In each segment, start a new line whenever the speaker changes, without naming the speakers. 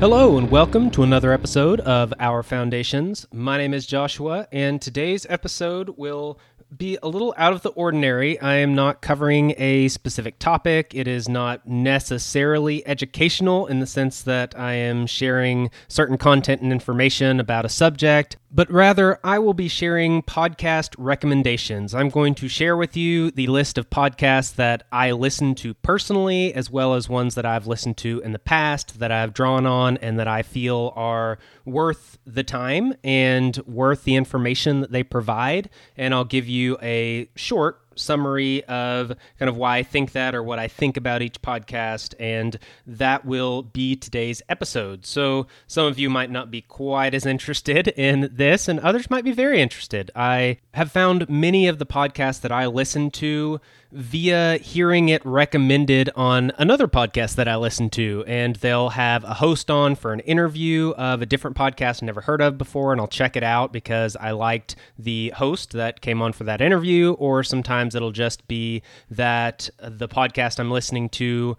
Hello, and welcome to another episode of Our Foundations. My name is Joshua, and today's episode will be a little out of the ordinary. I am not covering a specific topic. It is not necessarily educational in the sense that I am sharing certain content and information about a subject, but rather I will be sharing podcast recommendations. I'm going to share with you the list of podcasts that I listen to personally, as well as ones that I've listened to in the past that I've drawn on and that I feel are worth the time and worth the information that they provide. And I'll give you a short summary of kind of why I think that or what I think about each podcast, and that will be today's episode. So, some of you might not be quite as interested in this, and others might be very interested. I have found many of the podcasts that I listen to via hearing it recommended on another podcast that I listen to. And they'll have a host on for an interview of a different podcast I never heard of before. And I'll check it out because I liked the host that came on for that interview. Or sometimes it'll just be that the podcast I'm listening to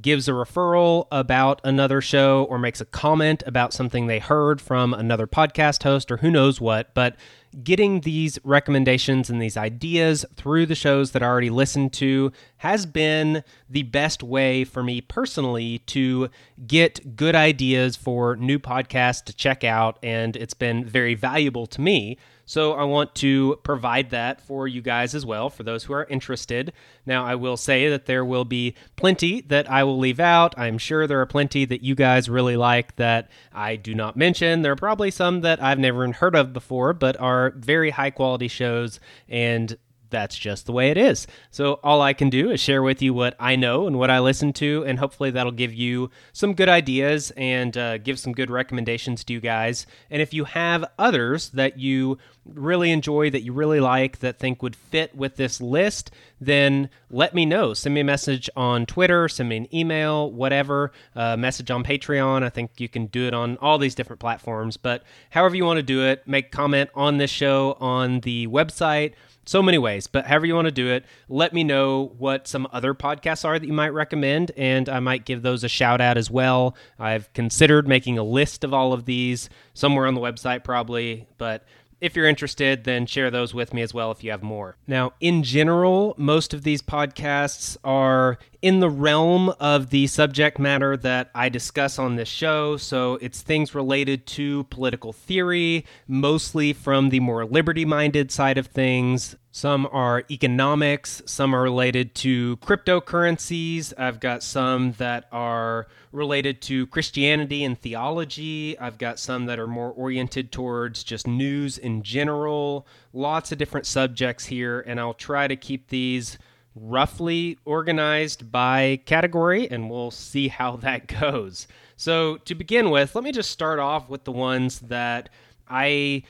gives a referral about another show or makes a comment about something they heard from another podcast host or who knows what. But getting these recommendations and these ideas through the shows that I already listened to has been the best way for me personally to get good ideas for new podcasts to check out. And it's been very valuable to me. So I want to provide that for you guys as well, for those who are interested. Now, I will say that there will be plenty that I will leave out. I'm sure there are plenty that you guys really like that I do not mention. There are probably some that I've never heard of before, but are very high quality shows and that's just the way it is. So all I can do is share with you what I know and what I listen to, and hopefully that'll give you some good ideas and uh, give some good recommendations to you guys. And if you have others that you really enjoy, that you really like, that think would fit with this list, then let me know. Send me a message on Twitter, send me an email, whatever, uh, message on Patreon. I think you can do it on all these different platforms, but however you want to do it, make comment on this show on the website so many ways, but however you want to do it, let me know what some other podcasts are that you might recommend, and I might give those a shout out as well. I've considered making a list of all of these somewhere on the website, probably, but if you're interested, then share those with me as well if you have more. Now, in general, most of these podcasts are in the realm of the subject matter that I discuss on this show. So it's things related to political theory, mostly from the more liberty minded side of things. Some are economics, some are related to cryptocurrencies. I've got some that are related to Christianity and theology. I've got some that are more oriented towards just news in general. Lots of different subjects here, and I'll try to keep these roughly organized by category, and we'll see how that goes. So, to begin with, let me just start off with the ones that I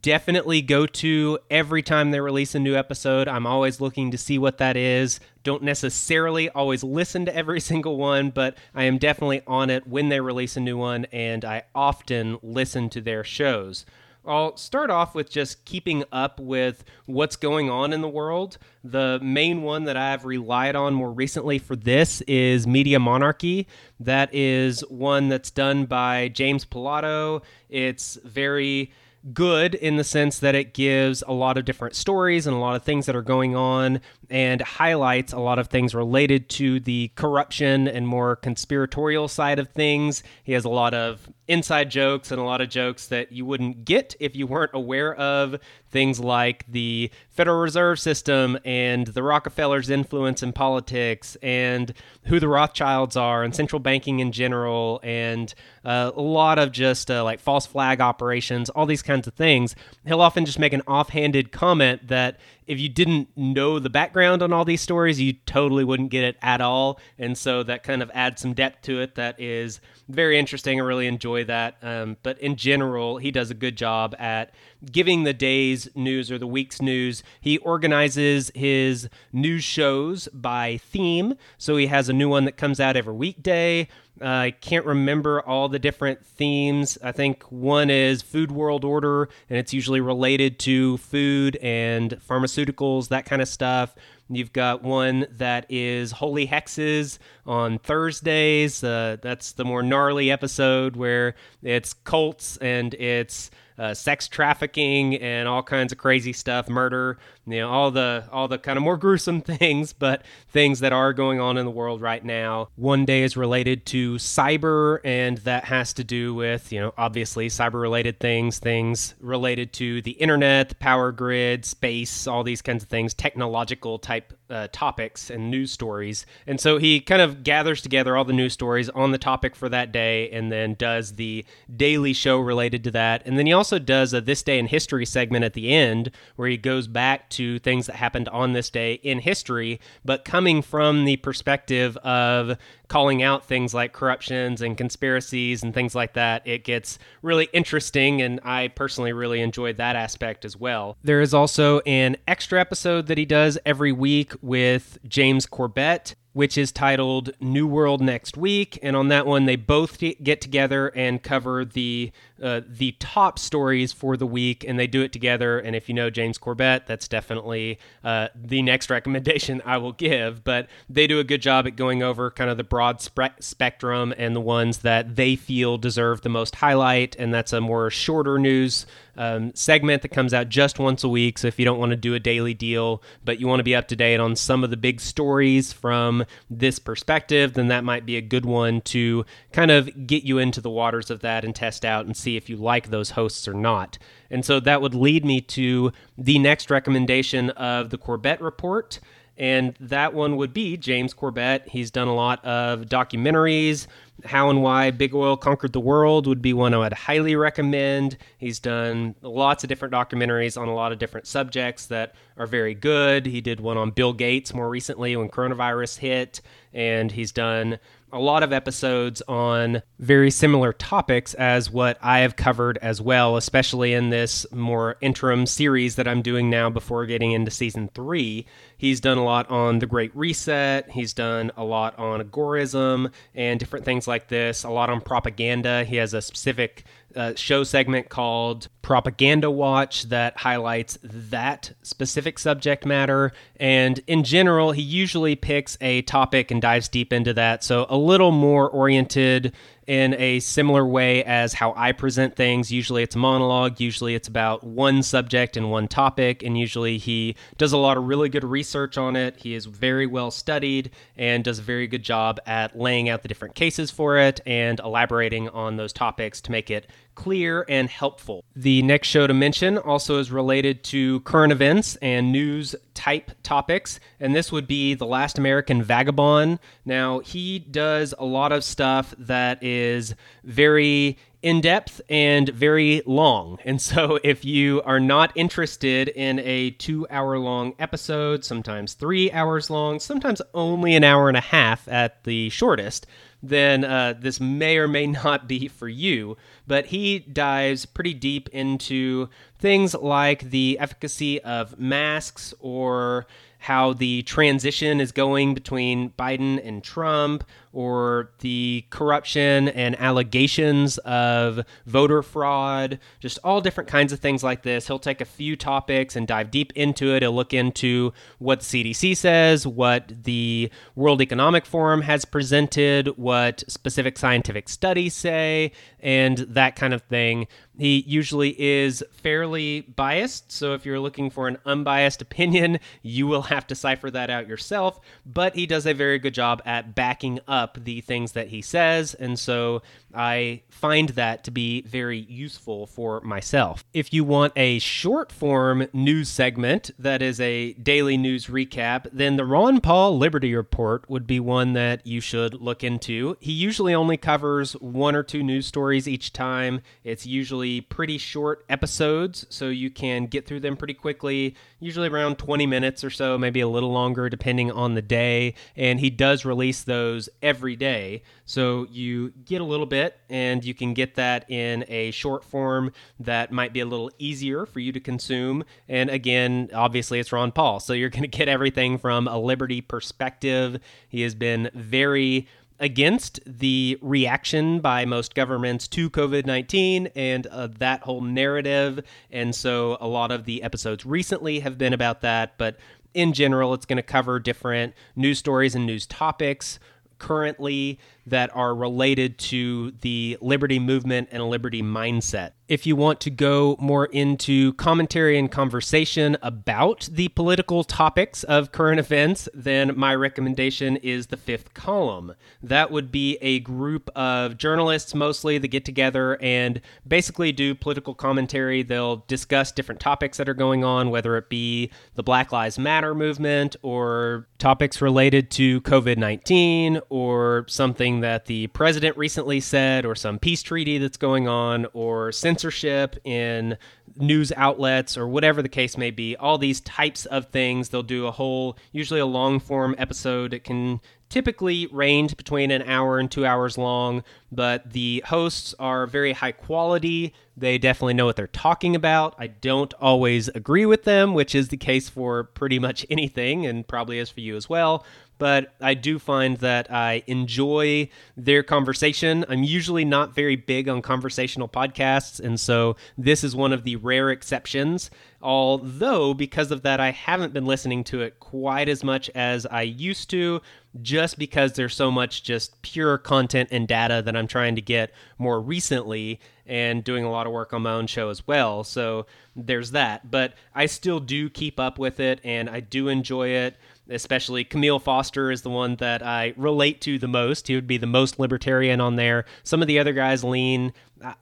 definitely go to every time they release a new episode. I'm always looking to see what that is. Don't necessarily always listen to every single one, but I am definitely on it when they release a new one, and I often listen to their shows. I'll start off with just keeping up with what's going on in the world. The main one that I've relied on more recently for this is Media Monarchy. That is one that's done by James Pilato. It's very good in the sense that it gives a lot of different stories and a lot of things that are going on and highlights a lot of things related to the corruption and more conspiratorial side of things. He has a lot of inside jokes and a lot of jokes that you wouldn't get if you weren't aware of things like the Federal Reserve System and the Rockefellers' influence in politics and who the Rothschilds are and central banking in general and uh, a lot of just uh, like false flag operations, all these kinds of things. He'll often just make an offhanded comment that if you didn't know the background on all these stories, you totally wouldn't get it at all. And so that kind of adds some depth to it that is very interesting. I really enjoy that. Um, but in general, he does a good job at giving the day's news or the week's news. He organizes his news shows by theme. So he has a new one that comes out every weekday. I can't remember all the different themes. I think one is Food World Order, and it's usually related to food and pharmaceuticals, that kind of stuff. You've got one that is Holy Hexes on Thursdays. Uh, that's the more gnarly episode where it's cults and it's uh, sex trafficking and all kinds of crazy stuff, murder, you know, all the all the kind of more gruesome things, but things that are going on in the world right now. One day is related to cyber, and that has to do with you know obviously cyber related things, things related to the internet, the power grid, space, all these kinds of things, technological type uh, topics and news stories. And so he kind of gathers together all the news stories on the topic for that day and then does the daily show related to that. And then he also does a This Day in History segment at the end where he goes back to things that happened on this day in history, but coming from the perspective of calling out things like corruptions and conspiracies and things like that. It gets really interesting, and I personally really enjoyed that aspect as well. There is also an extra episode that he does every week with James Corbett which is titled New World Next Week. And on that one, they both get together and cover the uh, the top stories for the week, and they do it together. And if you know James Corbett, that's definitely uh, the next recommendation I will give. But they do a good job at going over kind of the broad spe- spectrum and the ones that they feel deserve the most highlight. And that's a more shorter news um, segment that comes out just once a week. So if you don't want to do a daily deal, but you want to be up to date on some of the big stories from this perspective, then that might be a good one to kind of get you into the waters of that and test out and see if you like those hosts or not. And so that would lead me to the next recommendation of the Corbett Report. And that one would be James Corbett. He's done a lot of documentaries. How and Why Big Oil Conquered the World would be one I would highly recommend. He's done lots of different documentaries on a lot of different subjects that are very good. He did one on Bill Gates more recently when coronavirus hit, and he's done a lot of episodes on very similar topics as what I have covered as well, especially in this more interim series that I'm doing now before getting into season three. He's done a lot on the Great Reset, he's done a lot on agorism and different things like this, a lot on propaganda. He has a specific uh, show segment called Propaganda Watch that highlights that specific subject matter. And in general, he usually picks a topic and dives deep into that. So a little more oriented in a similar way as how I present things. Usually it's a monologue, usually it's about one subject and one topic, and usually he does a lot of really good research on it. He is very well studied and does a very good job at laying out the different cases for it and elaborating on those topics to make it clear and helpful. The next show to mention also is related to current events and news type topics, and this would be The Last American Vagabond. Now, he does a lot of stuff that is very in depth and very long. And so, if you are not interested in a two hour long episode, sometimes three hours long, sometimes only an hour and a half at the shortest, then uh, this may or may not be for you. But he dives pretty deep into things like the efficacy of masks or how the transition is going between Biden and Trump, or the corruption and allegations of voter fraud, just all different kinds of things like this. He'll take a few topics and dive deep into it. He'll look into what the CDC says, what the World Economic Forum has presented, what specific scientific studies say, and that kind of thing. He usually is fairly biased, so if you're looking for an unbiased opinion, you will have to cipher that out yourself, but he does a very good job at backing up the things that he says, and so I find that to be very useful for myself. If you want a short form news segment that is a daily news recap, then the Ron Paul Liberty Report would be one that you should look into. He usually only covers one or two news stories each time. It's usually pretty short episodes, so you can get through them pretty quickly, usually around 20 minutes or so, maybe a little longer depending on the day. And he does release those every day. So you get a little bit and you can get that in a short form that might be a little easier for you to consume. And again, obviously it's Ron Paul. So you're going to get everything from a liberty perspective. He has been very against the reaction by most governments to COVID 19 and uh, that whole narrative. And so a lot of the episodes recently have been about that. But in general, it's going to cover different news stories and news topics currently that are related to the liberty movement and liberty mindset. If you want to go more into commentary and conversation about the political topics of current events, then my recommendation is the fifth column. That would be a group of journalists mostly that get together and basically do political commentary. They'll discuss different topics that are going on, whether it be the Black Lives Matter movement or topics related to COVID 19 or something something that the president recently said, or some peace treaty that's going on, or censorship in news outlets, or whatever the case may be. All these types of things. They'll do a whole, usually a long form episode. It can typically range between an hour and two hours long, but the hosts are very high quality. They definitely know what they're talking about. I don't always agree with them, which is the case for pretty much anything, and probably is for you as well but I do find that I enjoy their conversation. I'm usually not very big on conversational podcasts, and so this is one of the rare exceptions. Although, because of that, I haven't been listening to it quite as much as I used to, just because there's so much just pure content and data that I'm trying to get more recently and doing a lot of work on my own show as well. So there's that. But I still do keep up with it and I do enjoy it especially Camille Foster is the one that I relate to the most. He would be the most libertarian on there. Some of the other guys lean,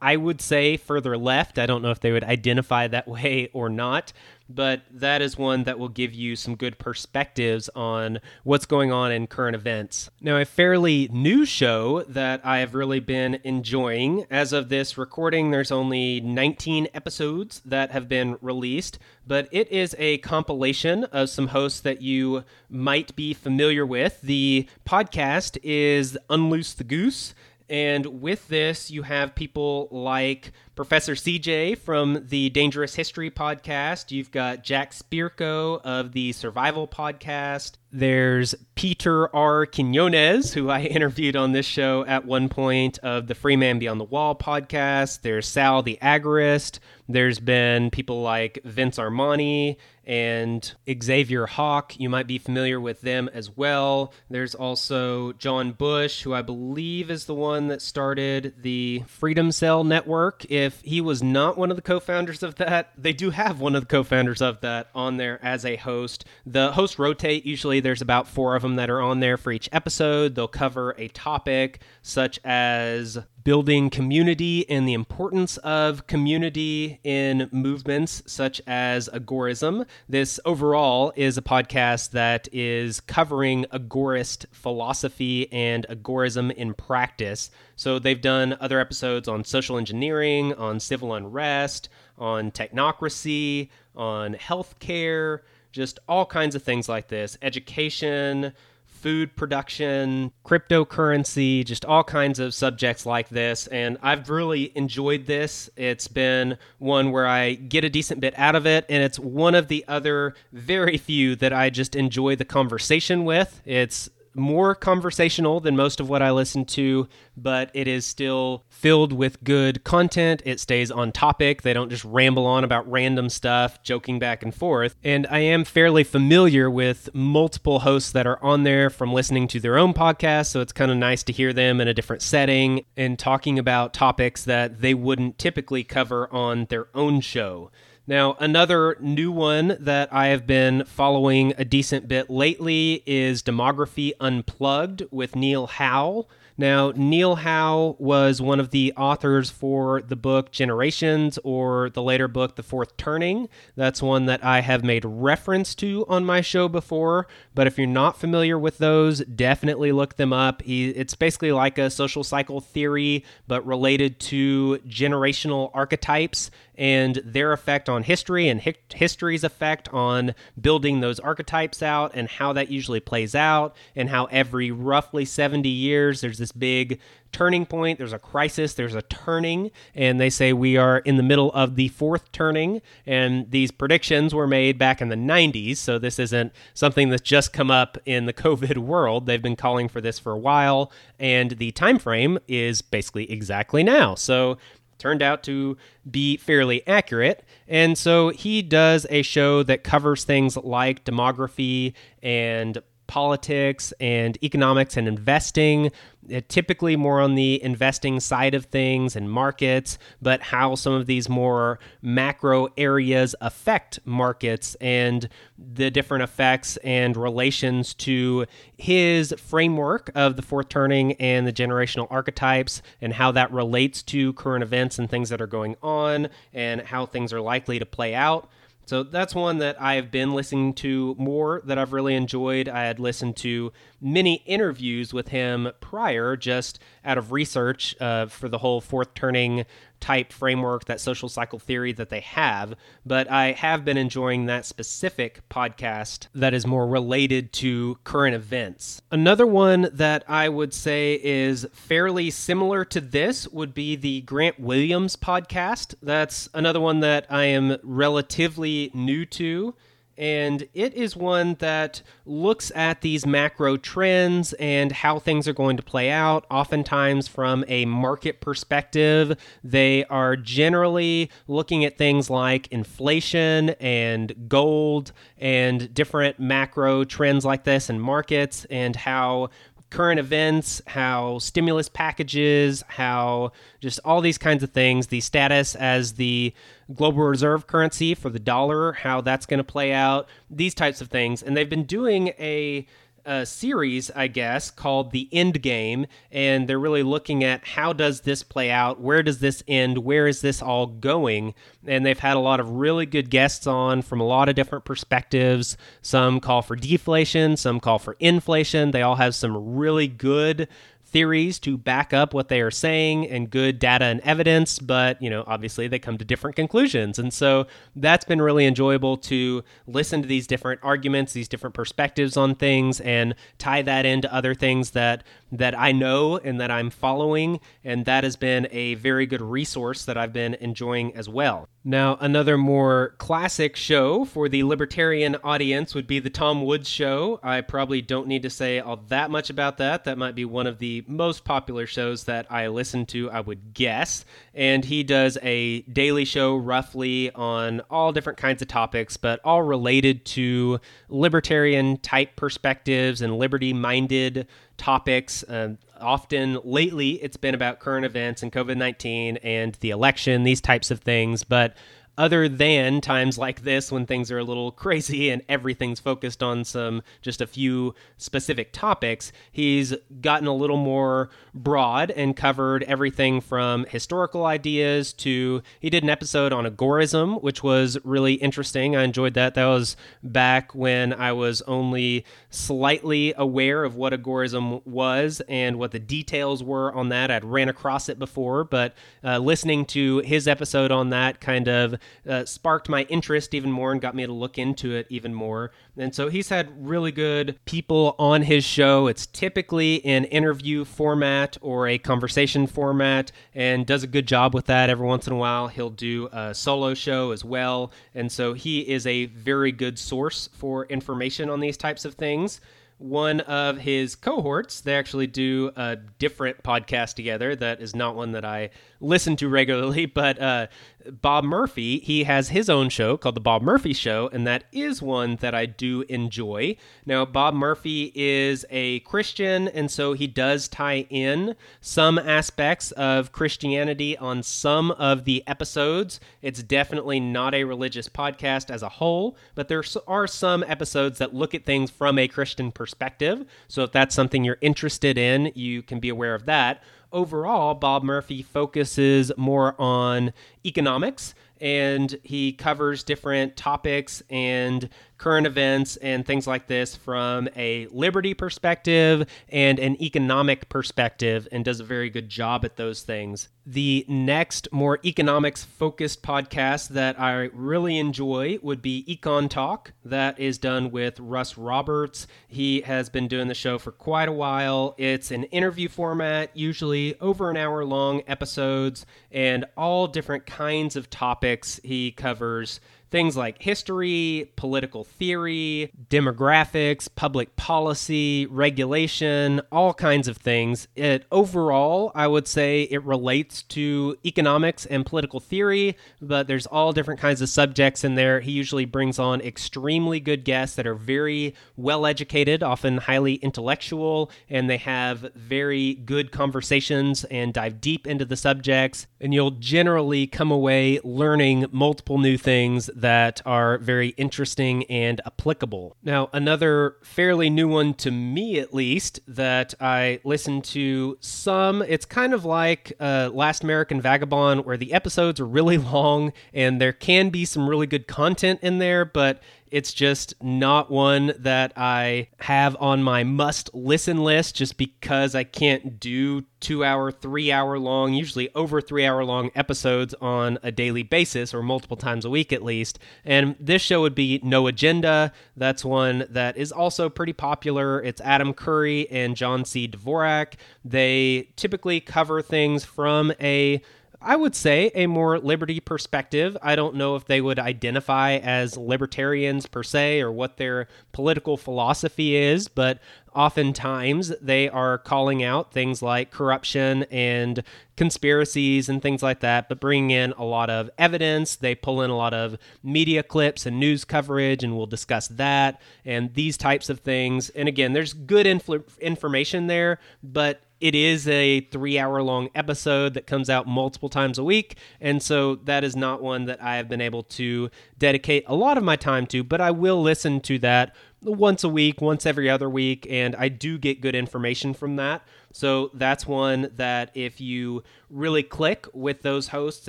I would say, further left. I don't know if they would identify that way or not, but that is one that will give you some good perspectives on what's going on in current events. Now, a fairly new show that I have really been enjoying. As of this recording, there's only 19 episodes that have been released, but it is a compilation of some hosts that you might be familiar with. The podcast is Unloose the Goose. And with this, you have people like Professor CJ from the Dangerous History podcast. You've got Jack Spirko of the Survival podcast. There's Peter R. Quinones, who I interviewed on this show at one point of the Free Man Beyond the Wall podcast. There's Sal the Agorist. There's been people like Vince Armani and Xavier Hawk. You might be familiar with them as well. There's also John Bush, who I believe is the one that started the Freedom Cell Network. If he was not one of the co founders of that, they do have one of the co founders of that on there as a host. The hosts rotate. Usually there's about four of them that are on there for each episode. They'll cover a topic such as building community and the importance of community in movements such as agorism. This overall is a podcast that is covering agorist philosophy and agorism in practice. So they've done other episodes on social engineering, on civil unrest, on technocracy, on healthcare, just all kinds of things like this, education food production, cryptocurrency, just all kinds of subjects like this. And I've really enjoyed this. It's been one where I get a decent bit out of it, and it's one of the other very few that I just enjoy the conversation with. It's more conversational than most of what I listen to, but it is still filled with good content. It stays on topic. They don't just ramble on about random stuff, joking back and forth. And I am fairly familiar with multiple hosts that are on there from listening to their own podcast, so it's kind of nice to hear them in a different setting and talking about topics that they wouldn't typically cover on their own show. Now, another new one that I have been following a decent bit lately is Demography Unplugged with Neil Howe. Now, Neil Howe was one of the authors for the book Generations or the later book The Fourth Turning. That's one that I have made reference to on my show before, but if you're not familiar with those, definitely look them up. It's basically like a social cycle theory, but related to generational archetypes and their effect on history and hi- history's effect on building those archetypes out and how that usually plays out and how every roughly 70 years there's this big turning point there's a crisis there's a turning and they say we are in the middle of the fourth turning. And these predictions were made back in the 90s so this isn't something that's just come up in the covid world. They've been calling for this for a while and the time frame is basically exactly now. So turned out to be fairly accurate. And so he does a show that covers things like demography and politics and economics and investing, uh, typically more on the investing side of things and markets, but how some of these more macro areas affect markets and the different effects and relations to his framework of the fourth turning and the generational archetypes and how that relates to current events and things that are going on and how things are likely to play out. So that's one that I've been listening to more that I've really enjoyed. I had listened to many interviews with him prior, just out of research uh, for the whole fourth turning type framework, that social cycle theory that they have. But I have been enjoying that specific podcast that is more related to current events. Another one that I would say is fairly similar to this would be the Grant Williams podcast. That's another one that I am relatively new to and it is one that looks at these macro trends and how things are going to play out, oftentimes from a market perspective. They are generally looking at things like inflation and gold and different macro trends like this in markets and how current events, how stimulus packages, how just all these kinds of things, the status as the global reserve currency for the dollar, how that's going to play out, these types of things. And they've been doing a a series, I guess, called The End Game, and they're really looking at how does this play out? Where does this end? Where is this all going? And they've had a lot of really good guests on from a lot of different perspectives. Some call for deflation, some call for inflation. They all have some really good theories to back up what they are saying and good data and evidence, but you know, obviously they come to different conclusions. And so that's been really enjoyable to listen to these different arguments, these different perspectives on things and tie that into other things that that I know and that I'm following, and that has been a very good resource that I've been enjoying as well. Now, another more classic show for the libertarian audience would be the Tom Woods Show. I probably don't need to say all that much about that. That might be one of the most popular shows that I listen to, I would guess. And he does a daily show roughly on all different kinds of topics, but all related to libertarian type perspectives and liberty minded topics. Uh, often lately, it's been about current events and COVID 19 and the election, these types of things. But other than times like this when things are a little crazy and everything's focused on some just a few specific topics, he's gotten a little more broad and covered everything from historical ideas to he did an episode on agorism, which was really interesting. I enjoyed that. That was back when I was only slightly aware of what agorism was and what the details were on that. I'd ran across it before, but uh, listening to his episode on that kind of uh, sparked my interest even more and got me to look into it even more. And so he's had really good people on his show. It's typically an interview format or a conversation format and does a good job with that. Every once in a while, he'll do a solo show as well. And so he is a very good source for information on these types of things one of his cohorts. They actually do a different podcast together that is not one that I listen to regularly, but uh, Bob Murphy, he has his own show called The Bob Murphy Show, and that is one that I do enjoy. Now, Bob Murphy is a Christian, and so he does tie in some aspects of Christianity on some of the episodes. It's definitely not a religious podcast as a whole, but there are some episodes that look at things from a Christian perspective. So if that's something you're interested in, you can be aware of that overall, Bob Murphy focuses more on economics and he covers different topics and current events and things like this from a liberty perspective and an economic perspective and does a very good job at those things. The next more economics focused podcast that I really enjoy would be Econ Talk. That is done with Russ Roberts. He has been doing the show for quite a while. It's an interview format, usually over an hour long episodes, and all different kinds of topics he covers things like history, political theory, demographics, public policy, regulation, all kinds of things. It overall, I would say it relates to economics and political theory, but there's all different kinds of subjects in there. He usually brings on extremely good guests that are very well educated, often highly intellectual, and they have very good conversations and dive deep into the subjects. And you'll generally come away learning multiple new things that are very interesting and applicable. Now, another fairly new one to me, at least, that I listened to some, it's kind of like uh, Last American Vagabond, where the episodes are really long and there can be some really good content in there, but it's just not one that I have on my must listen list just because I can't do two hour, three hour long, usually over three hour long episodes on a daily basis or multiple times a week at least. And this show would be No Agenda. That's one that is also pretty popular. It's Adam Curry and John C. Dvorak. They typically cover things from a I would say, a more liberty perspective. I don't know if they would identify as libertarians per se or what their political philosophy is, but oftentimes they are calling out things like corruption and conspiracies and things like that, but bringing in a lot of evidence. They pull in a lot of media clips and news coverage, and we'll discuss that and these types of things. And again, there's good inf- information there, but it is a three hour long episode that comes out multiple times a week. And so that is not one that I have been able to dedicate a lot of my time to, but I will listen to that once a week, once every other week. And I do get good information from that. So that's one that if you really click with those hosts,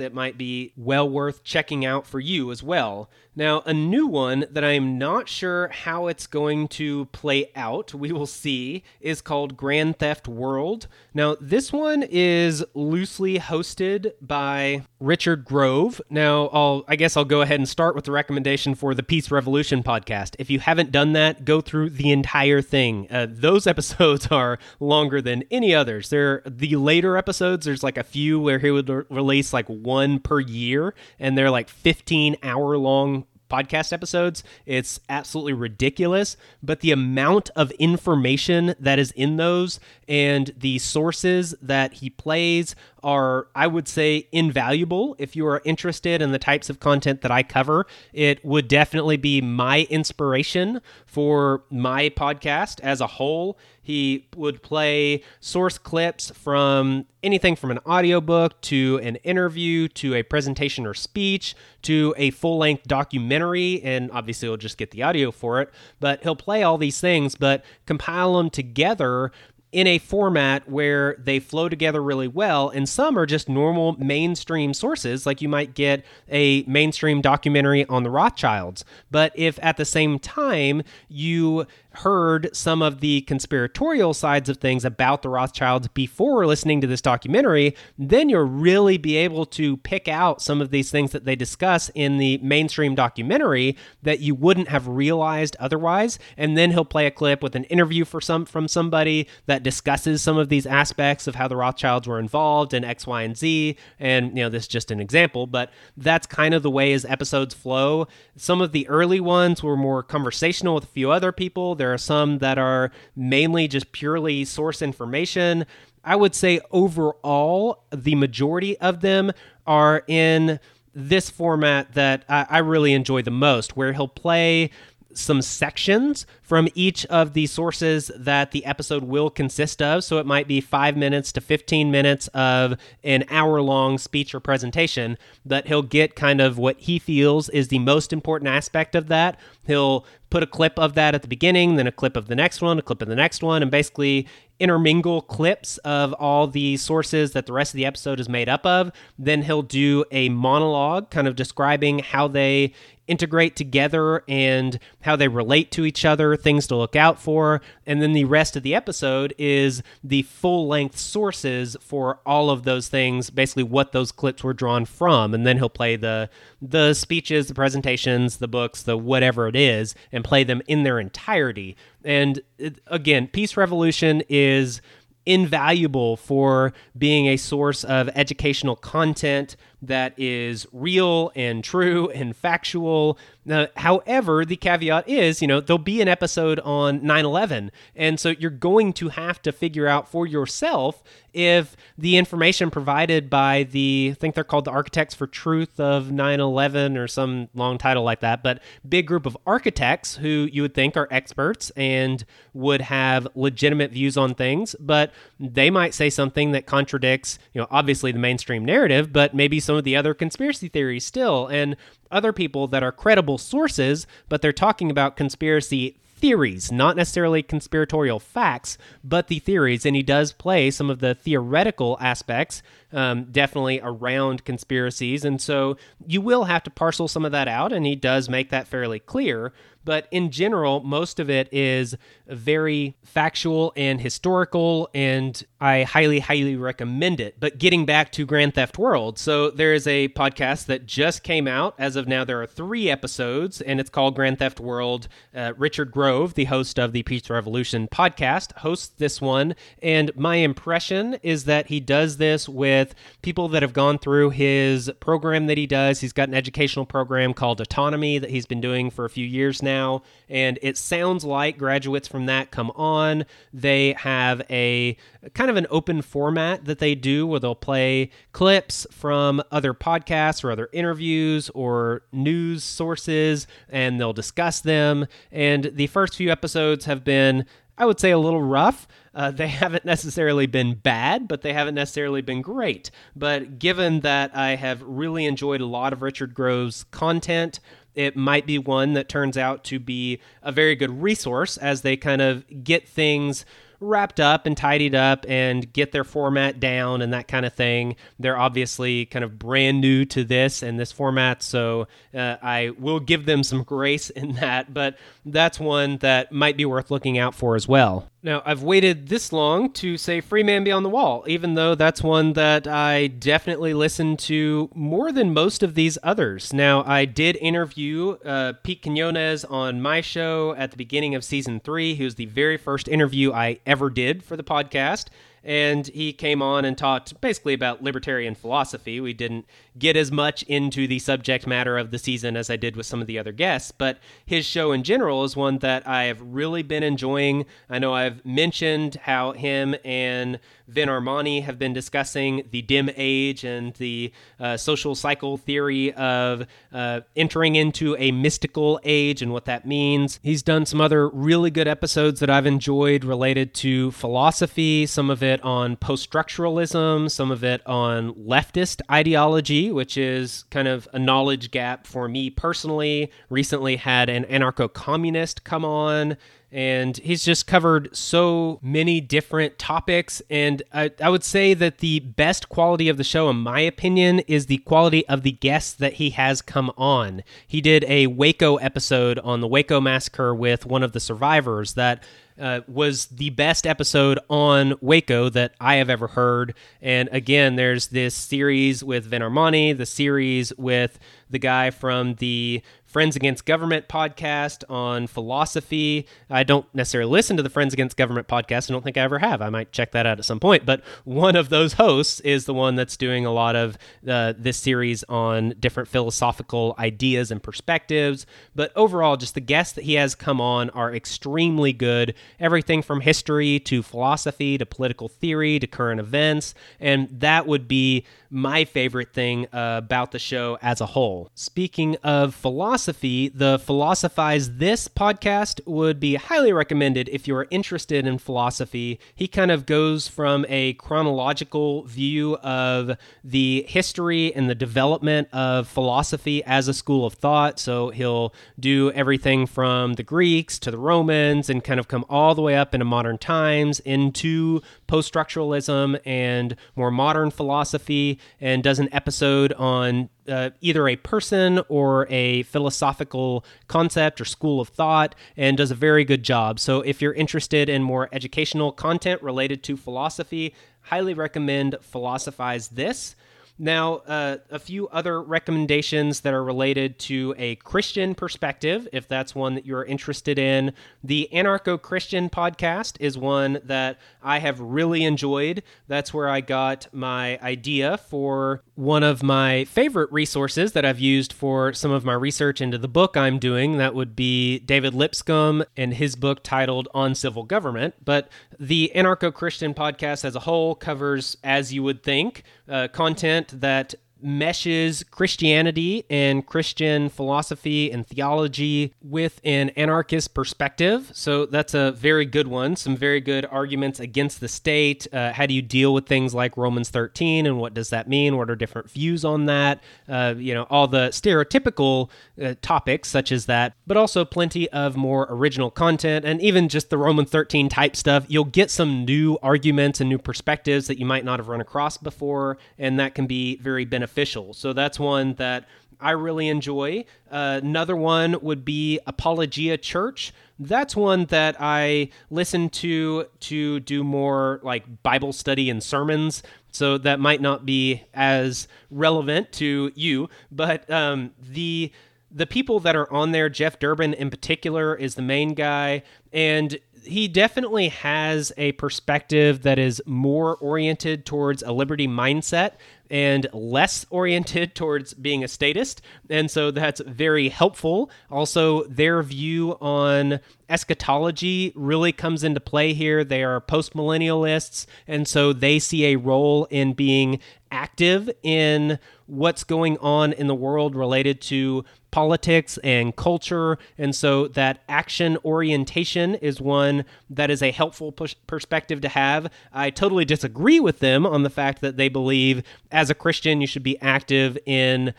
it might be well worth checking out for you as well. Now, a new one that I am not sure how it's going to play out, we will see, is called Grand Theft World. Now, this one is loosely hosted by Richard Grove. Now, I'll I guess I'll go ahead and start with the recommendation for the Peace Revolution podcast. If you haven't done that, go through the entire thing. Uh, those episodes are longer than any others. They're the later episodes. There's like a few where he would re- release like one per year, and they're like 15 hour long podcast episodes. It's absolutely ridiculous, but the amount of information that is in those and the sources that he plays are, I would say, invaluable. If you are interested in the types of content that I cover, it would definitely be my inspiration for my podcast as a whole. He would play source clips from anything from an audiobook to an interview to a presentation or speech to a full length documentary. And obviously, he'll just get the audio for it, but he'll play all these things, but compile them together in a format where they flow together really well and some are just normal mainstream sources like you might get a mainstream documentary on the Rothschilds but if at the same time you heard some of the conspiratorial sides of things about the Rothschilds before listening to this documentary, then you'll really be able to pick out some of these things that they discuss in the mainstream documentary that you wouldn't have realized otherwise. And then he'll play a clip with an interview for some from somebody that discusses some of these aspects of how the Rothschilds were involved in X, Y, and Z. And you know, this is just an example, but that's kind of the way his episodes flow. Some of the early ones were more conversational with a few other people. There are some that are mainly just purely source information. I would say overall, the majority of them are in this format that I, I really enjoy the most, where he'll play some sections from each of the sources that the episode will consist of. So it might be five minutes to 15 minutes of an hour long speech or presentation, but he'll get kind of what he feels is the most important aspect of that. He'll put a clip of that at the beginning, then a clip of the next one, a clip of the next one, and basically intermingle clips of all the sources that the rest of the episode is made up of. Then he'll do a monologue kind of describing how they integrate together and how they relate to each other, things to look out for. And then the rest of the episode is the full length sources for all of those things, basically what those clips were drawn from. And then he'll play the the speeches, the presentations, the books, the whatever it is, and play them in their entirety. And it, again, Peace Revolution is invaluable for being a source of educational content that is real and true and factual. Uh, however, the caveat is, you know, there'll be an episode on 9 11. And so you're going to have to figure out for yourself if the information provided by the, I think they're called the Architects for Truth of 9 11 or some long title like that, but big group of architects who you would think are experts and would have legitimate views on things, but they might say something that contradicts, you know, obviously the mainstream narrative, but maybe some of the other conspiracy theories still. And other people that are credible sources, but they're talking about conspiracy theories, not necessarily conspiratorial facts, but the theories. And he does play some of the theoretical aspects, um, definitely around conspiracies. And so you will have to parcel some of that out, and he does make that fairly clear. But in general, most of it is very factual and historical, and I highly, highly recommend it. But getting back to Grand Theft World, so there is a podcast that just came out. As of now, there are three episodes, and it's called Grand Theft World. Uh, Richard Grove, the host of the Peace Revolution podcast, hosts this one. And my impression is that he does this with people that have gone through his program that he does. He's got an educational program called Autonomy that he's been doing for a few years now now, and it sounds like graduates from that come on. They have a kind of an open format that they do where they'll play clips from other podcasts or other interviews or news sources, and they'll discuss them. And the first few episodes have been I would say a little rough. Uh, they haven't necessarily been bad, but they haven't necessarily been great. But given that I have really enjoyed a lot of Richard Grove's content, it might be one that turns out to be a very good resource as they kind of get things wrapped up and tidied up and get their format down and that kind of thing. They're obviously kind of brand new to this and this format, so uh, I will give them some grace in that, but that's one that might be worth looking out for as well. Now, I've waited this long to say Free Man Beyond the Wall, even though that's one that I definitely listen to more than most of these others. Now, I did interview uh, Pete Quinones on my show at the beginning of season three. He was the very first interview I ever did for the podcast and he came on and talked basically about libertarian philosophy. We didn't get as much into the subject matter of the season as I did with some of the other guests, but his show in general is one that I have really been enjoying. I know I've mentioned how him and Vin Armani have been discussing the dim age and the uh, social cycle theory of uh, entering into a mystical age and what that means. He's done some other really good episodes that I've enjoyed related to philosophy, some of it on post structuralism, some of it on leftist ideology, which is kind of a knowledge gap for me personally. Recently had an anarcho communist come on and he's just covered so many different topics. And I, I, would say that the best quality of the show, in my opinion, is the quality of the guests that he has come on. He did a Waco episode on the Waco massacre with one of the survivors that uh, was the best episode on Waco that I have ever heard. And again, there's this series with Vin Armani, the series with the guy from the Friends Against Government podcast on philosophy. I don't necessarily listen to the Friends Against Government podcast. I don't think I ever have. I might check that out at some point. But one of those hosts is the one that's doing a lot of uh, this series on different philosophical ideas and perspectives. But overall, just the guests that he has come on are extremely good. Everything from history to philosophy to political theory to current events. And that would be my favorite thing uh, about the show as a whole. Speaking of philosophy, the Philosophize This podcast would be highly recommended if you are interested in philosophy. He kind of goes from a chronological view of the history and the development of philosophy as a school of thought. So he'll do everything from the Greeks to the Romans and kind of come all the way up into modern times into post structuralism and more modern philosophy and does an episode on uh, either a person or a philosophical concept or school of thought and does a very good job. So, if you're interested in more educational content related to philosophy, highly recommend Philosophize This. Now, uh, a few other recommendations that are related to a Christian perspective, if that's one that you're interested in. The Anarcho Christian podcast is one that I have really enjoyed. That's where I got my idea for one of my favorite resources that I've used for some of my research into the book I'm doing. That would be David Lipscomb and his book titled On Civil Government. But the Anarcho Christian podcast as a whole covers, as you would think, uh, content that meshes Christianity and Christian philosophy and theology with an anarchist perspective. So that's a very good one. Some very good arguments against the state. Uh, how do you deal with things like Romans 13 and what does that mean? What are different views on that? Uh, you know, all the stereotypical uh, topics such as that, but also plenty of more original content and even just the Roman 13 type stuff. You'll get some new arguments and new perspectives that you might not have run across before, and that can be very beneficial beneficial. So that's one that I really enjoy. Uh, another one would be Apologia Church. That's one that I listen to to do more like Bible study and sermons. So that might not be as relevant to you, but um, the the people that are on there, Jeff Durbin in particular, is the main guy, and he definitely has a perspective that is more oriented towards a liberty mindset and less oriented towards being a statist. And so that's very helpful. Also, their view on eschatology really comes into play here. They are postmillennialists, and so they see a role in being active in what's going on in the world related to politics and culture. And so that action orientation is one that is a helpful perspective to have. I totally disagree with them on the fact that they believe as a Christian you should be active in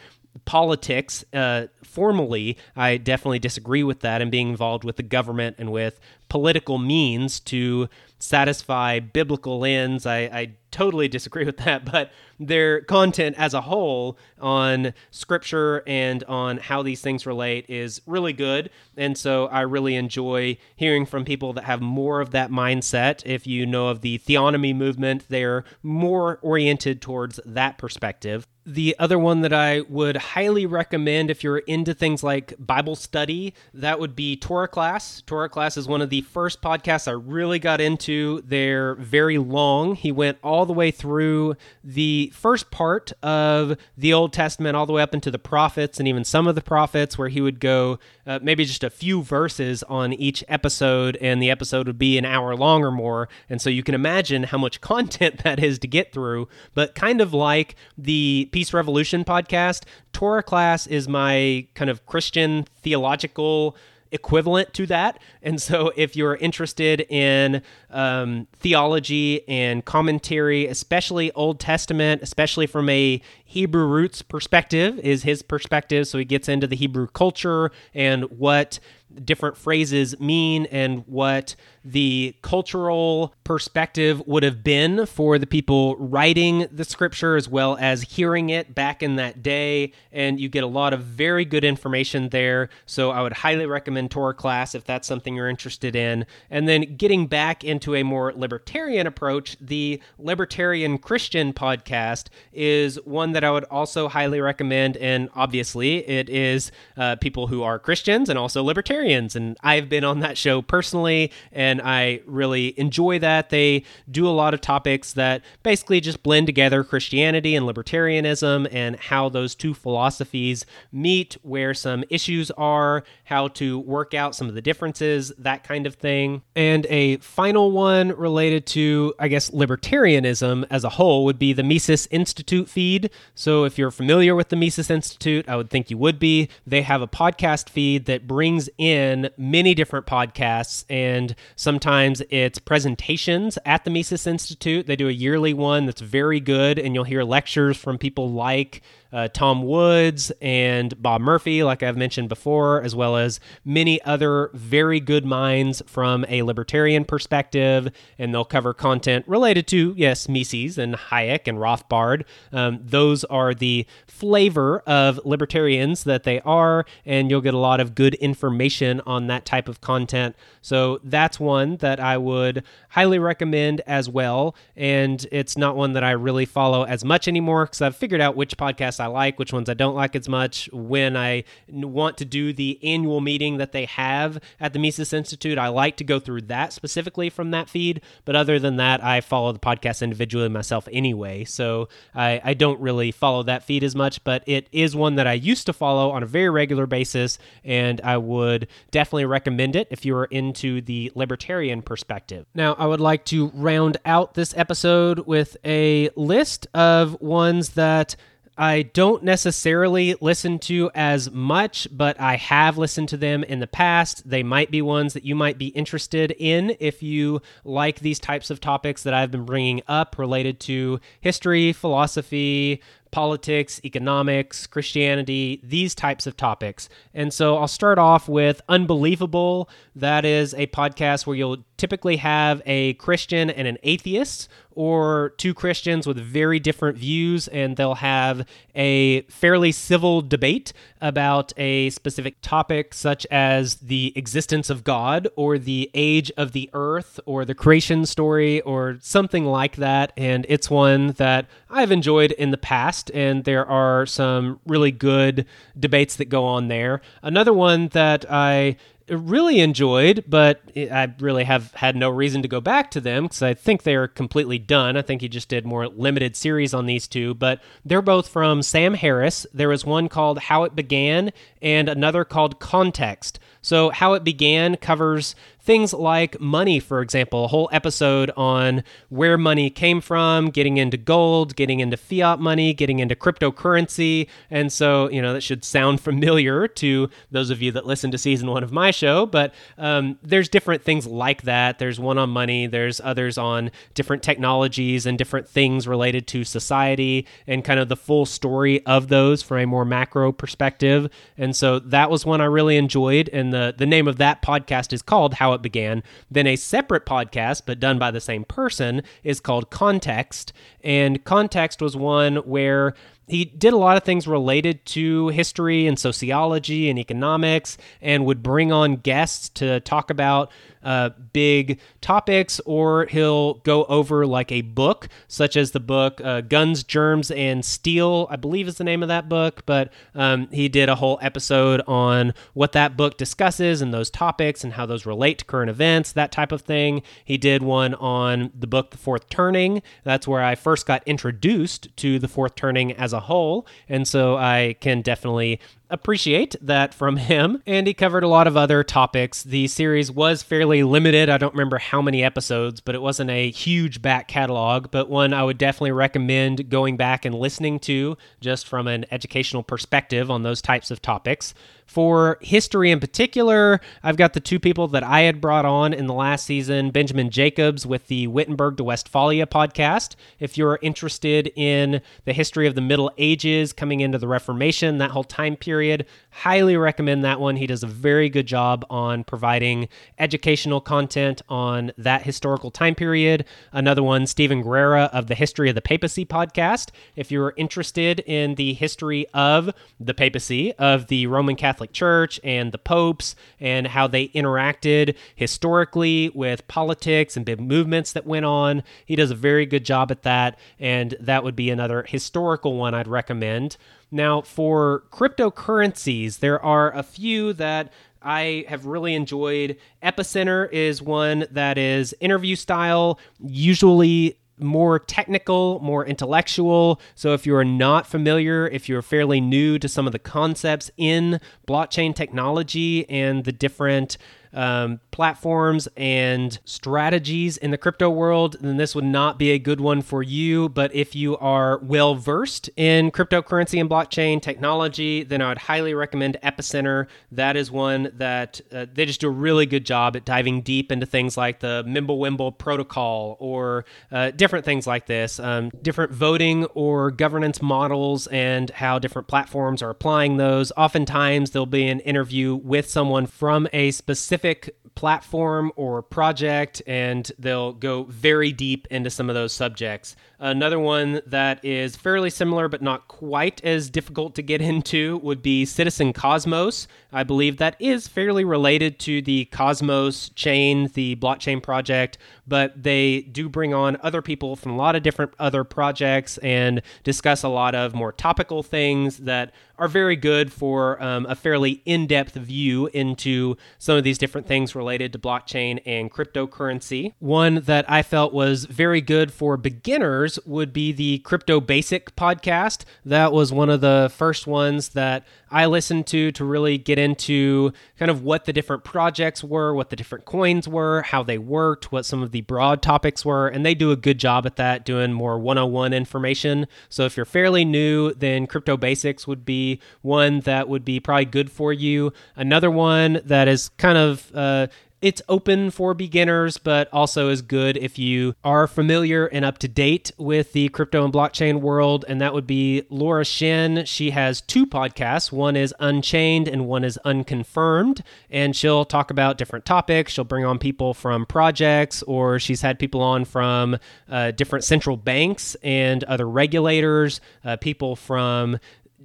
politics uh, formally, I definitely disagree with that and being involved with the government and with political means to satisfy biblical ends. I, I totally disagree with that, but their content as a whole on scripture and on how these things relate is really good. And so I really enjoy hearing from people that have more of that mindset. If you know of the theonomy movement, they're more oriented towards that perspective. The other one that I would highly recommend if you're into things like Bible study, that would be Torah Class. Torah Class is one of the first podcasts I really got into. They're very long. He went all the way through the first part of the Old Testament, all the way up into the prophets and even some of the prophets, where he would go uh, maybe just a few verses on each episode, and the episode would be an hour long or more. And so you can imagine how much content that is to get through, but kind of like the Peace Revolution podcast. Torah class is my kind of Christian theological equivalent to that. And so, if you're interested in um, theology and commentary, especially Old Testament, especially from a Hebrew roots perspective, is his perspective. So, he gets into the Hebrew culture and what different phrases mean and what the cultural perspective would have been for the people writing the scripture as well as hearing it back in that day. And you get a lot of very good information there. So I would highly recommend Torah class if that's something you're interested in. And then getting back into a more libertarian approach, the Libertarian Christian podcast is one that I would also highly recommend. And obviously, it is uh, people who are Christians and also libertarians. And I've been on that show personally. And I really enjoy that. They do a lot of topics that basically just blend together Christianity and libertarianism and how those two philosophies meet, where some issues are, how to work out some of the differences, that kind of thing. And a final one related to, I guess, libertarianism as a whole would be the Mises Institute feed. So if you're familiar with the Mises Institute, I would think you would be. They have a podcast feed that brings in many different podcasts and Sometimes it's presentations at the Mises Institute. They do a yearly one that's very good, and you'll hear lectures from people like uh, Tom Woods and Bob Murphy, like I've mentioned before, as well as many other very good minds from a libertarian perspective. And they'll cover content related to, yes, Mises and Hayek and Rothbard. Um, those are the flavor of libertarians that they are, and you'll get a lot of good information on that type of content. So that's one that I would highly recommend as well. And it's not one that I really follow as much anymore because I've figured out which podcasts I like, which ones I don't like as much. When I want to do the annual meeting that they have at the Mises Institute, I like to go through that specifically from that feed. But other than that, I follow the podcast individually myself anyway. So I, I don't really follow that feed as much, but it is one that I used to follow on a very regular basis. And I would definitely recommend it if you are into the libertarian perspective. Now, I would like to round out this episode with a list of ones that I don't necessarily listen to as much, but I have listened to them in the past. They might be ones that you might be interested in if you like these types of topics that I've been bringing up related to history, philosophy, politics, economics, Christianity, these types of topics. And so I'll start off with Unbelievable. That is a podcast where you'll typically have a Christian and an atheist, or two Christians with very different views, and they'll have a fairly civil debate about a specific topic, such as the existence of God, or the age of the earth, or the creation story, or something like that. And it's one that I've enjoyed in the past, and there are some really good debates that go on there. Another one that I really enjoyed, but I really have had no reason to go back to them because I think they are completely done. I think he just did more limited series on these two, but they're both from Sam Harris. There was one called How It Began and another called Context. So, How It Began covers things like money, for example, a whole episode on where money came from, getting into gold, getting into fiat money, getting into cryptocurrency. And so, you know, that should sound familiar to those of you that listen to season one of my show. But um, there's different things like that. There's one on money, there's others on different technologies and different things related to society and kind of the full story of those from a more macro perspective. And so that was one I really enjoyed. And the, the name of that podcast is called How it began. Then a separate podcast, but done by the same person, is called Context. And Context was one where he did a lot of things related to history and sociology and economics and would bring on guests to talk about uh, big topics, or he'll go over like a book, such as the book uh, Guns, Germs, and Steel, I believe is the name of that book. But um, he did a whole episode on what that book discusses and those topics and how those relate to current events, that type of thing. He did one on the book The Fourth Turning. That's where I first got introduced to the fourth turning as a whole. And so I can definitely appreciate that from him. And he covered a lot of other topics. The series was fairly limited. I don't remember how many episodes, but it wasn't a huge back catalog, but one I would definitely recommend going back and listening to just from an educational perspective on those types of topics. For history in particular, I've got the two people that I had brought on in the last season Benjamin Jacobs with the Wittenberg to Westphalia podcast. If you're interested in the history of the Middle Ages coming into the Reformation, that whole time period, highly recommend that one. He does a very good job on providing educational content on that historical time period. Another one, Stephen Guerrera of the History of the Papacy podcast. If you're interested in the history of the papacy, of the Roman Catholic Catholic Church and the popes and how they interacted historically with politics and big movements that went on. He does a very good job at that, and that would be another historical one I'd recommend. Now, for cryptocurrencies, there are a few that I have really enjoyed. Epicenter is one that is interview style, usually more technical, more intellectual. So, if you're not familiar, if you're fairly new to some of the concepts in blockchain technology and the different um, platforms and strategies in the crypto world, then this would not be a good one for you. But if you are well versed in cryptocurrency and blockchain technology, then I would highly recommend Epicenter. That is one that uh, they just do a really good job at diving deep into things like the Mimblewimble protocol or uh, different things like this, um, different voting or governance models, and how different platforms are applying those. Oftentimes, there'll be an interview with someone from a specific platform or project, and they'll go very deep into some of those subjects. Another one that is fairly similar but not quite as difficult to get into would be Citizen Cosmos. I believe that is fairly related to the Cosmos chain, the blockchain project, but they do bring on other people from a lot of different other projects and discuss a lot of more topical things that are very good for um, a fairly in depth view into some of these different things related to blockchain and cryptocurrency. One that I felt was very good for beginners would be the Crypto Basic podcast. That was one of the first ones that I listened to to really get into kind of what the different projects were, what the different coins were, how they worked, what some of the broad topics were, and they do a good job at that, doing more 101 information. So if you're fairly new, then Crypto Basics would be one that would be probably good for you. Another one that is kind of uh, it's open for beginners, but also is good if you are familiar and up to date with the crypto and blockchain world. And that would be Laura Shin. She has two podcasts one is Unchained and one is Unconfirmed. And she'll talk about different topics. She'll bring on people from projects, or she's had people on from uh, different central banks and other regulators, uh, people from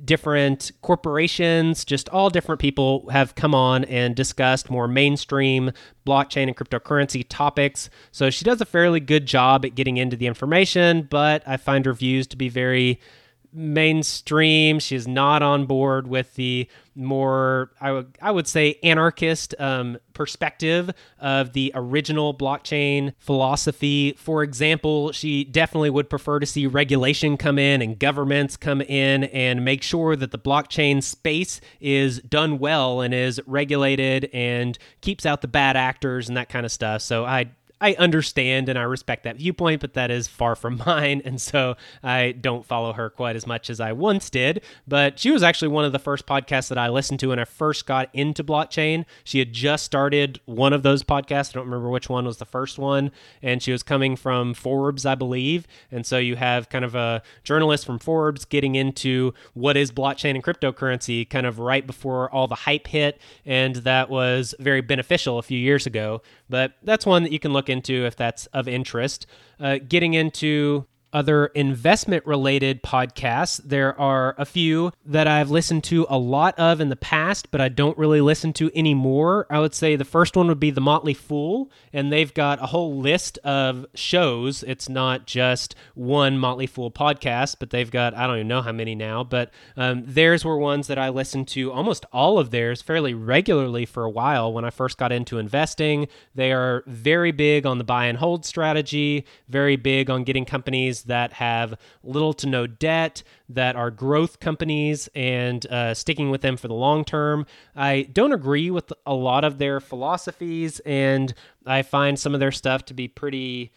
different corporations, just all different people have come on and discussed more mainstream blockchain and cryptocurrency topics. So she does a fairly good job at getting into the information, but I find her views to be very mainstream. She is not on board with the more, I would, I would say, anarchist um, perspective of the original blockchain philosophy. For example, she definitely would prefer to see regulation come in and governments come in and make sure that the blockchain space is done well and is regulated and keeps out the bad actors and that kind of stuff. So I I understand and I respect that viewpoint, but that is far from mine. And so I don't follow her quite as much as I once did. But she was actually one of the first podcasts that I listened to when I first got into blockchain. She had just started one of those podcasts. I don't remember which one was the first one. And she was coming from Forbes, I believe. And so you have kind of a journalist from Forbes getting into what is blockchain and cryptocurrency kind of right before all the hype hit. And that was very beneficial a few years ago. But that's one that you can look into if that's of interest. Uh, getting into other investment related podcasts. There are a few that I've listened to a lot of in the past, but I don't really listen to anymore. I would say the first one would be The Motley Fool, and they've got a whole list of shows. It's not just one Motley Fool podcast, but they've got, I don't even know how many now, but um, theirs were ones that I listened to almost all of theirs fairly regularly for a while when I first got into investing. They are very big on the buy and hold strategy, very big on getting companies that have little to no debt, that are growth companies, and uh, sticking with them for the long term. I don't agree with a lot of their philosophies, and I find some of their stuff to be pretty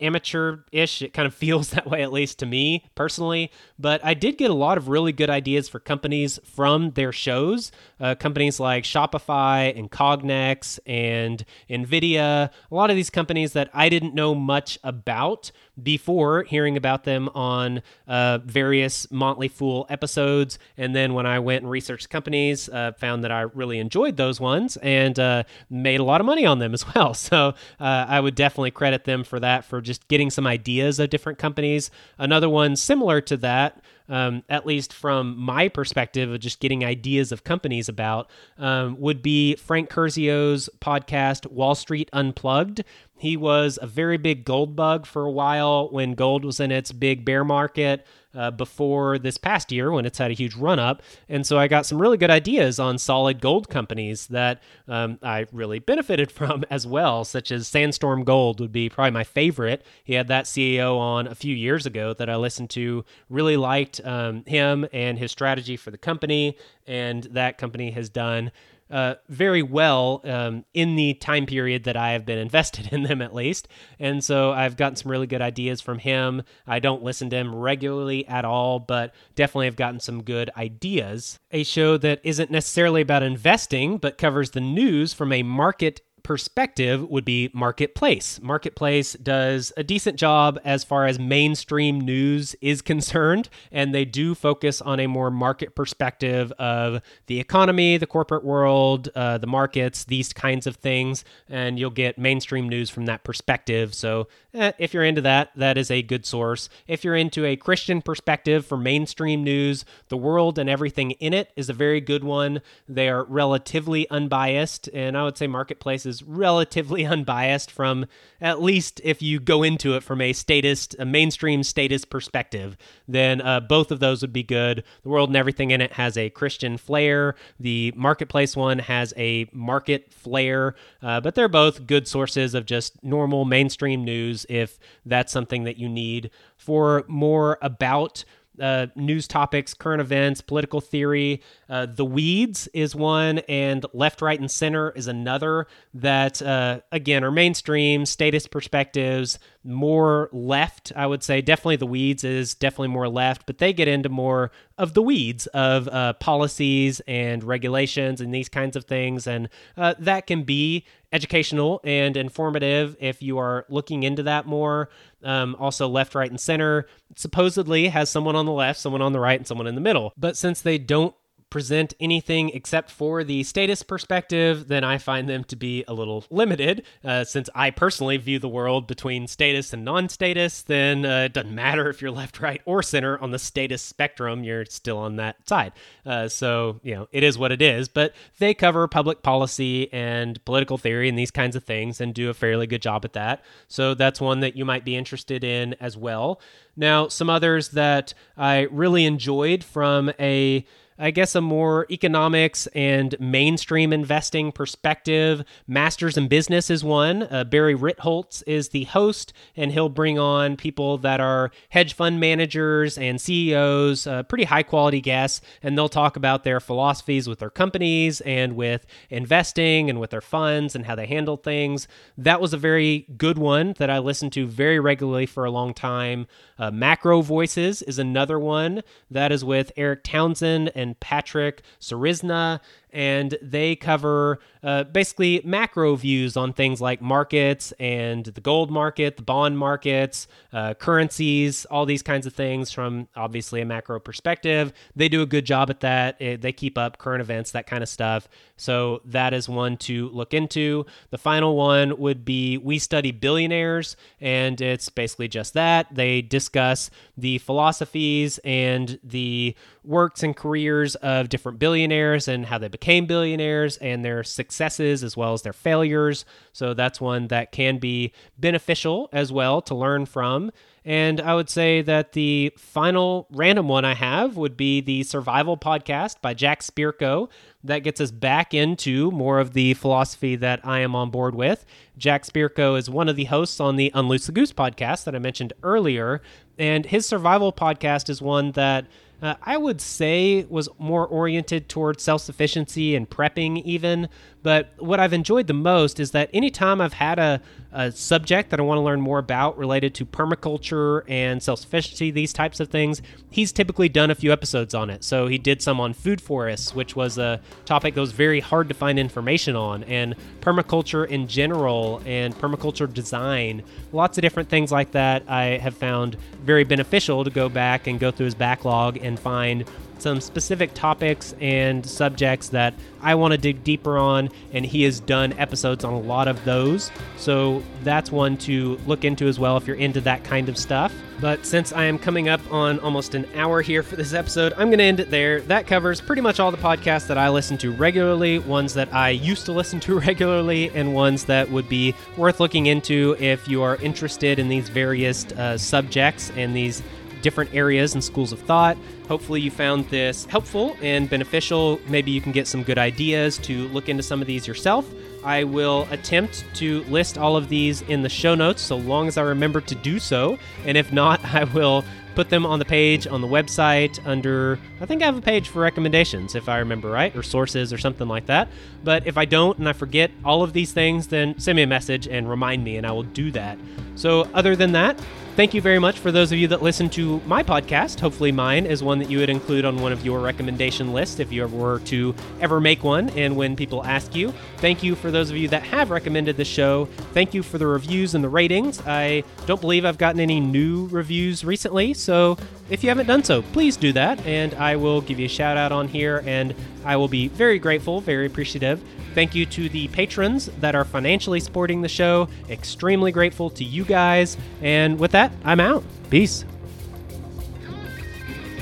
amateur-ish. It kind of feels that way, at least to me personally. But I did get a lot of really good ideas for companies from their shows. Uh, companies like Shopify and Cognex and Nvidia. A lot of these companies that I didn't know much about before hearing about them on uh, various Motley Fool episodes. And then when I went and researched companies, uh, found that I really enjoyed those ones and uh, made a lot of money on them as well. So uh, I would definitely credit them for that, for just getting some ideas of different companies. Another one similar to that um, at least from my perspective of just getting ideas of companies about, um, would be Frank Curzio's podcast, Wall Street Unplugged. He was a very big gold bug for a while when gold was in its big bear market uh, before this past year when it's had a huge run up. And so I got some really good ideas on solid gold companies that um, I really benefited from as well, such as Sandstorm Gold would be probably my favorite. He had that CEO on a few years ago that I listened to, really liked um, him and his strategy for the company. And that company has done uh, very well um, in the time period that I have been invested in them, at least. And so I've gotten some really good ideas from him. I don't listen to him regularly at all, but definitely have gotten some good ideas. A show that isn't necessarily about investing, but covers the news from a market perspective would be Marketplace. Marketplace does a decent job as far as mainstream news is concerned, and they do focus on a more market perspective of the economy, the corporate world, uh, the markets, these kinds of things, and you'll get mainstream news from that perspective. So, eh, if you're into that, that is a good source. If you're into a Christian perspective for mainstream news, the world and everything in it is a very good one. They are relatively unbiased, and I would say Marketplace is relatively unbiased from at least if you go into it from a statist, a mainstream statist perspective, then uh, both of those would be good. The world and everything in it has a Christian flair. The marketplace one has a market flair, uh, but they're both good sources of just normal mainstream news if that's something that you need for more about uh, news topics, current events, political theory. Uh, the Weeds is one, and Left, Right, and Center is another that, uh, again, are mainstream, statist perspectives, more left, I would say. Definitely the Weeds is definitely more left, but they get into more of the weeds of uh, policies and regulations and these kinds of things. And uh, that can be educational and informative if you are looking into that more. Um, also, left, right, and center supposedly has someone on the left, someone on the right, and someone in the middle. But since they don't present anything except for the statist perspective, then I find them to be a little limited. Uh, since I personally view the world between statist and non statist, then uh, it doesn't matter if you're left, right, or center on the statist spectrum, you're still on that side. Uh, so, you know, it is what it is. But they cover public policy and political theory and these kinds of things and do a fairly good job at that. So that's one that you might be interested in as well. Now, some others that I really enjoyed from a I guess, a more economics and mainstream investing perspective. Masters in Business is one. Uh, Barry Ritholtz is the host, and he'll bring on people that are hedge fund managers and CEOs, uh, pretty high quality guests, and they'll talk about their philosophies with their companies and with investing and with their funds and how they handle things. That was a very good one that I listened to very regularly for a long time. Uh, Macro Voices is another one that is with Erik Townsend and Patrick Ceresna and they cover uh, basically macro views on things like markets and the gold market, the bond markets, uh, currencies, all these kinds of things from obviously a macro perspective. They do a good job at that. It, they keep up current events, that kind of stuff. So that is one to look into. The final one would be We Study Billionaires, and it's basically just that. They discuss the philosophies and the works and careers of different billionaires and how they became billionaires and their successes as well as their failures. So that's one that can be beneficial as well to learn from. And I would say that the final random one I have would be the Survival Podcast by Jack Spirko. That gets us back into more of the philosophy that I am on board with. Jack Spirko is one of the hosts on the Unloose the Goose podcast that I mentioned earlier. And his survival podcast is one that uh, I would say was more oriented towards self sufficiency and prepping, even. But what I've enjoyed the most is that anytime I've had a, a subject that I want to learn more about related to permaculture and self sufficiency, these types of things, he's typically done a few episodes on it. So he did some on food forests, which was a topic that was very hard to find information on, and permaculture in general, and permaculture design. Lots of different things like that I have found very beneficial to go back and go through his backlog and find some specific topics and subjects that I want to dig deeper on, and he has done episodes on a lot of those. So that's one to look into as well if you're into that kind of stuff. But since I am coming up on almost an hour here for this episode, I'm going to end it there. That covers pretty much all the podcasts that I listen to regularly, ones that I used to listen to regularly, and ones that would be worth looking into if you are interested in these various uh, subjects and these different areas and schools of thought. Hopefully, you found this helpful and beneficial. Maybe you can get some good ideas to look into some of these yourself. I will attempt to list all of these in the show notes so long as I remember to do so. And if not, I will put them on the page on the website under, I think I have a page for recommendations, if I remember right, or sources or something like that. But if I don't and I forget all of these things, then send me a message and remind me, and I will do that. So, other than that, Thank you very much for those of you that listen to my podcast. Hopefully, mine is one that you would include on one of your recommendation lists if you were to ever make one. And when people ask you, thank you for those of you that have recommended the show. Thank you for the reviews and the ratings. I don't believe I've gotten any new reviews recently, so if you haven't done so, please do that, and I will give you a shout out on here, and I will be very grateful, very appreciative. Thank you to the patrons that are financially supporting the show. Extremely grateful to you guys. And with that, I'm out. Peace.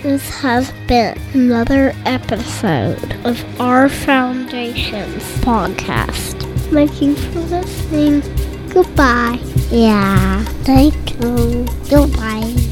This has been another episode of our Foundations podcast. Thank you for listening. Goodbye. Yeah, thank you. Goodbye.